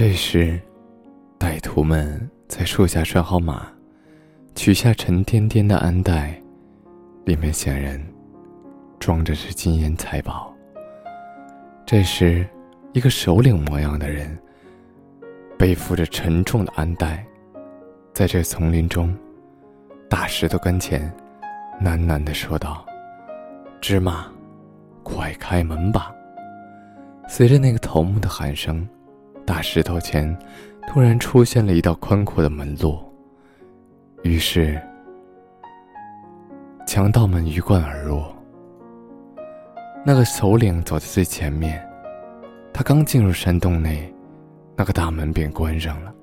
这时，歹徒们在树下拴好马，取下沉甸甸的鞍袋，里面显然装着是金银财宝。这时，一个首领模样的人背负着沉重的鞍袋，在这丛林中大石头跟前喃喃地说道：“芝麻，快开门吧！”随着那个头目的喊声。大石头前，突然出现了一道宽阔的门路。于是，强盗们鱼贯而入。那个首领走在最前面，他刚进入山洞内，那个大门便关上了。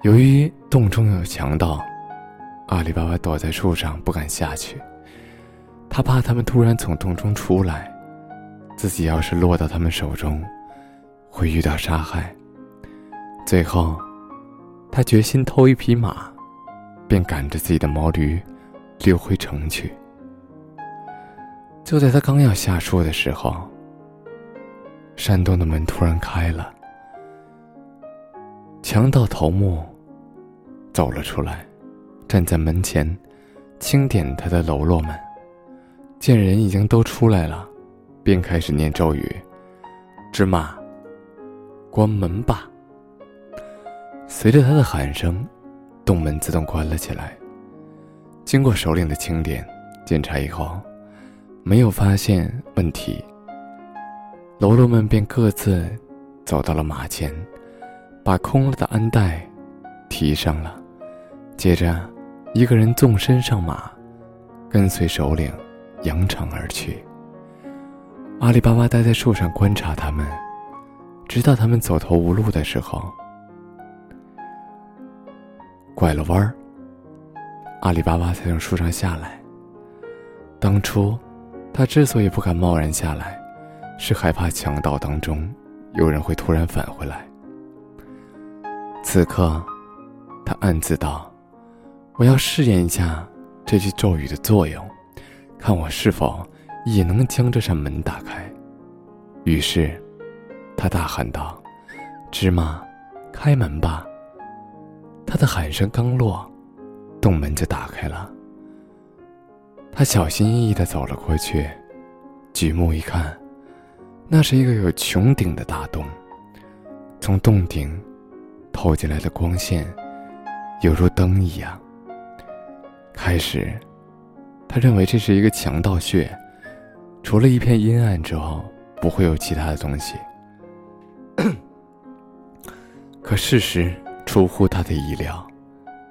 由于洞中有强盗，阿里巴巴躲在树上不敢下去。他怕他们突然从洞中出来，自己要是落到他们手中，会遇到杀害。最后，他决心偷一匹马，便赶着自己的毛驴，溜回城去。就在他刚要下树的时候，山洞的门突然开了，强盗头目走了出来，站在门前，清点他的喽啰们。见人已经都出来了，便开始念咒语：“芝麻，关门吧。”随着他的喊声，洞门自动关了起来。经过首领的清点检查以后，没有发现问题。喽啰们便各自走到了马前，把空了的鞍袋提上了。接着，一个人纵身上马，跟随首领。扬长而去。阿里巴巴待在树上观察他们，直到他们走投无路的时候，拐了弯儿。阿里巴巴才从树上下来。当初，他之所以不敢贸然下来，是害怕强盗当中有人会突然返回来。此刻，他暗自道：“我要试验一下这句咒语的作用。”看我是否也能将这扇门打开。于是，他大喊道：“芝麻，开门吧！”他的喊声刚落，洞门就打开了。他小心翼翼地走了过去，举目一看，那是一个有穹顶的大洞。从洞顶透进来的光线，犹如灯一样。开始。他认为这是一个强盗穴，除了一片阴暗之后，不会有其他的东西。可事实出乎他的意料，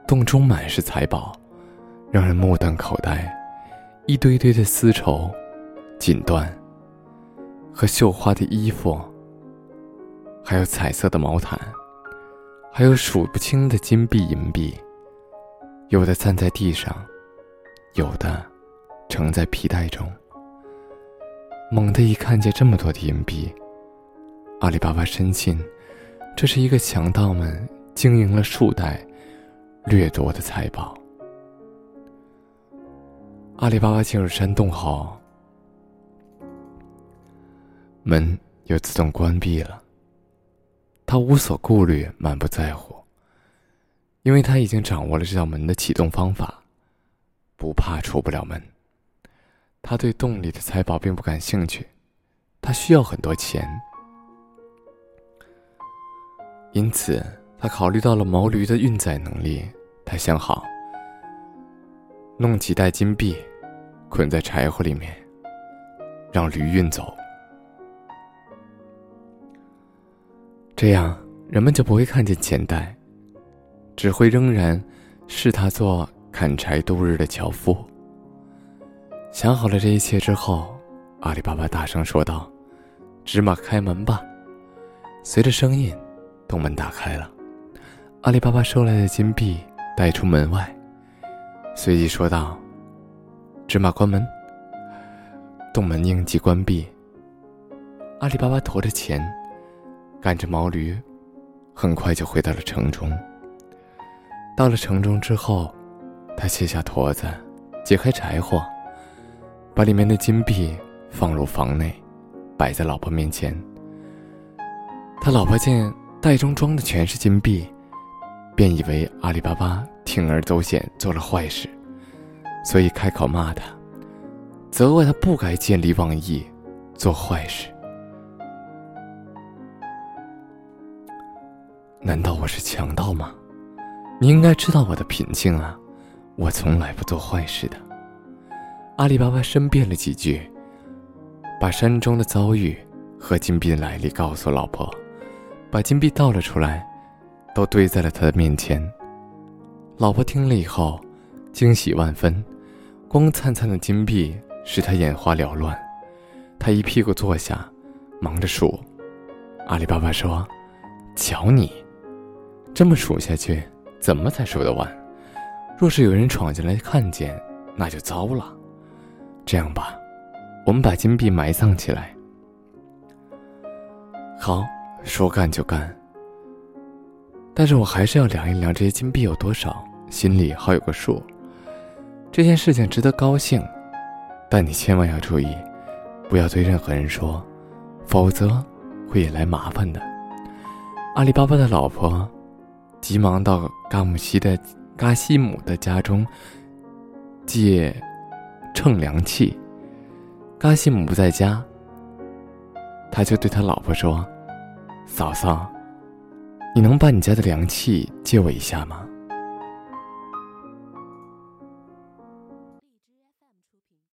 洞中满是财宝，让人目瞪口呆。一堆堆的丝绸、锦缎和绣花的衣服，还有彩色的毛毯，还有数不清的金币、银币，有的散在地上。有的盛在皮带中。猛地一看见这么多的银币，阿里巴巴深信，这是一个强盗们经营了数代、掠夺的财宝。阿里巴巴进入山洞后，门又自动关闭了。他无所顾虑，满不在乎，因为他已经掌握了这道门的启动方法。不怕出不了门。他对洞里的财宝并不感兴趣，他需要很多钱，因此他考虑到了毛驴的运载能力。他想好，弄几袋金币，捆在柴火里面，让驴运走，这样人们就不会看见钱袋，只会仍然视他做。砍柴度日的樵夫。想好了这一切之后，阿里巴巴大声说道：“芝麻，开门吧！”随着声音，洞门打开了。阿里巴巴收来的金币带出门外，随即说道：“芝麻，关门。”洞门应即关闭。阿里巴巴驮着钱，赶着毛驴，很快就回到了城中。到了城中之后。他卸下坨子，解开柴火，把里面的金币放入房内，摆在老婆面前。他老婆见袋中装的全是金币，便以为阿里巴巴铤而走险做了坏事，所以开口骂他，责怪他不该见利忘义，做坏事。难道我是强盗吗？你应该知道我的品性啊，我从来不做坏事的。阿里巴巴申辩了几句，把山中的遭遇和金币的来历告诉老婆，把金币倒了出来，都堆在了他的面前。老婆听了以后，惊喜万分，光灿灿的金币使他眼花缭乱，他一屁股坐下，忙着数。阿里巴巴说：“瞧你！”这么数下去，怎么才数得完？若是有人闯进来看见，那就糟了。这样吧，我们把金币埋葬起来。好，说干就干。但是我还是要量一量这些金币有多少，心里好有个数。这件事情值得高兴，但你千万要注意，不要对任何人说，否则会引来麻烦的。阿里巴巴的老婆。急忙到嘎姆西的嘎西姆的家中借称量器。嘎西姆不在家，他就对他老婆说：“嫂嫂，你能把你家的凉气借我一下吗？”